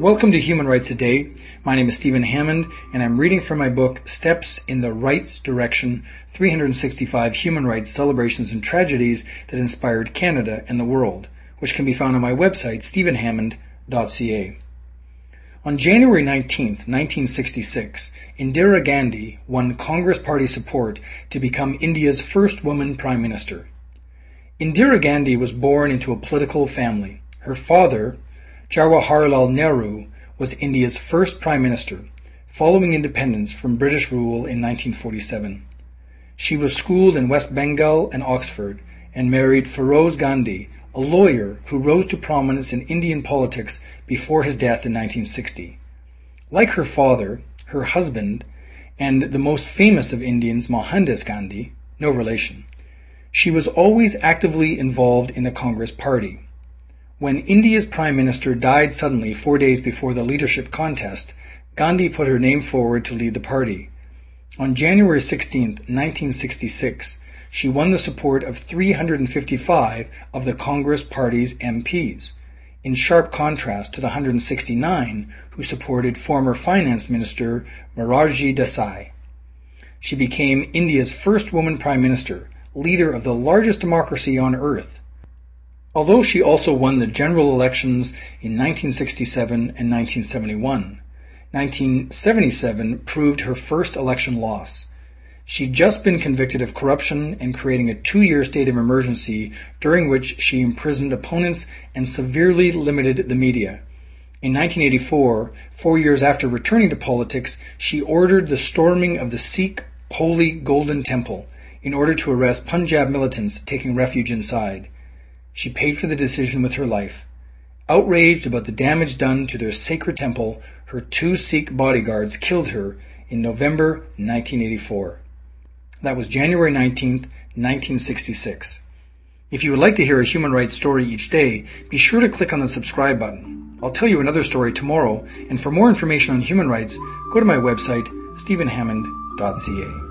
Welcome to Human Rights A Day. My name is Stephen Hammond, and I'm reading from my book Steps in the Rights Direction 365 Human Rights Celebrations and Tragedies that Inspired Canada and the World, which can be found on my website, stephenhammond.ca. On January 19, 1966, Indira Gandhi won Congress Party support to become India's first woman Prime Minister. Indira Gandhi was born into a political family. Her father, Jawaharlal Nehru was India's first Prime Minister, following independence from British rule in 1947. She was schooled in West Bengal and Oxford and married Feroze Gandhi, a lawyer who rose to prominence in Indian politics before his death in 1960. Like her father, her husband, and the most famous of Indians, Mohandas Gandhi, no relation, she was always actively involved in the Congress Party. When India's Prime Minister died suddenly four days before the leadership contest, Gandhi put her name forward to lead the party. On January 16, 1966, she won the support of 355 of the Congress Party's MPs, in sharp contrast to the 169 who supported former Finance Minister Morarji Desai. She became India's first woman Prime Minister, leader of the largest democracy on earth, Although she also won the general elections in 1967 and 1971, 1977 proved her first election loss. She'd just been convicted of corruption and creating a two-year state of emergency during which she imprisoned opponents and severely limited the media. In 1984, four years after returning to politics, she ordered the storming of the Sikh Holy Golden Temple in order to arrest Punjab militants taking refuge inside. She paid for the decision with her life. Outraged about the damage done to their sacred temple, her two Sikh bodyguards killed her in November 1984. That was January 19th, 1966. If you would like to hear a human rights story each day, be sure to click on the subscribe button. I'll tell you another story tomorrow, and for more information on human rights, go to my website, stephenhammond.ca.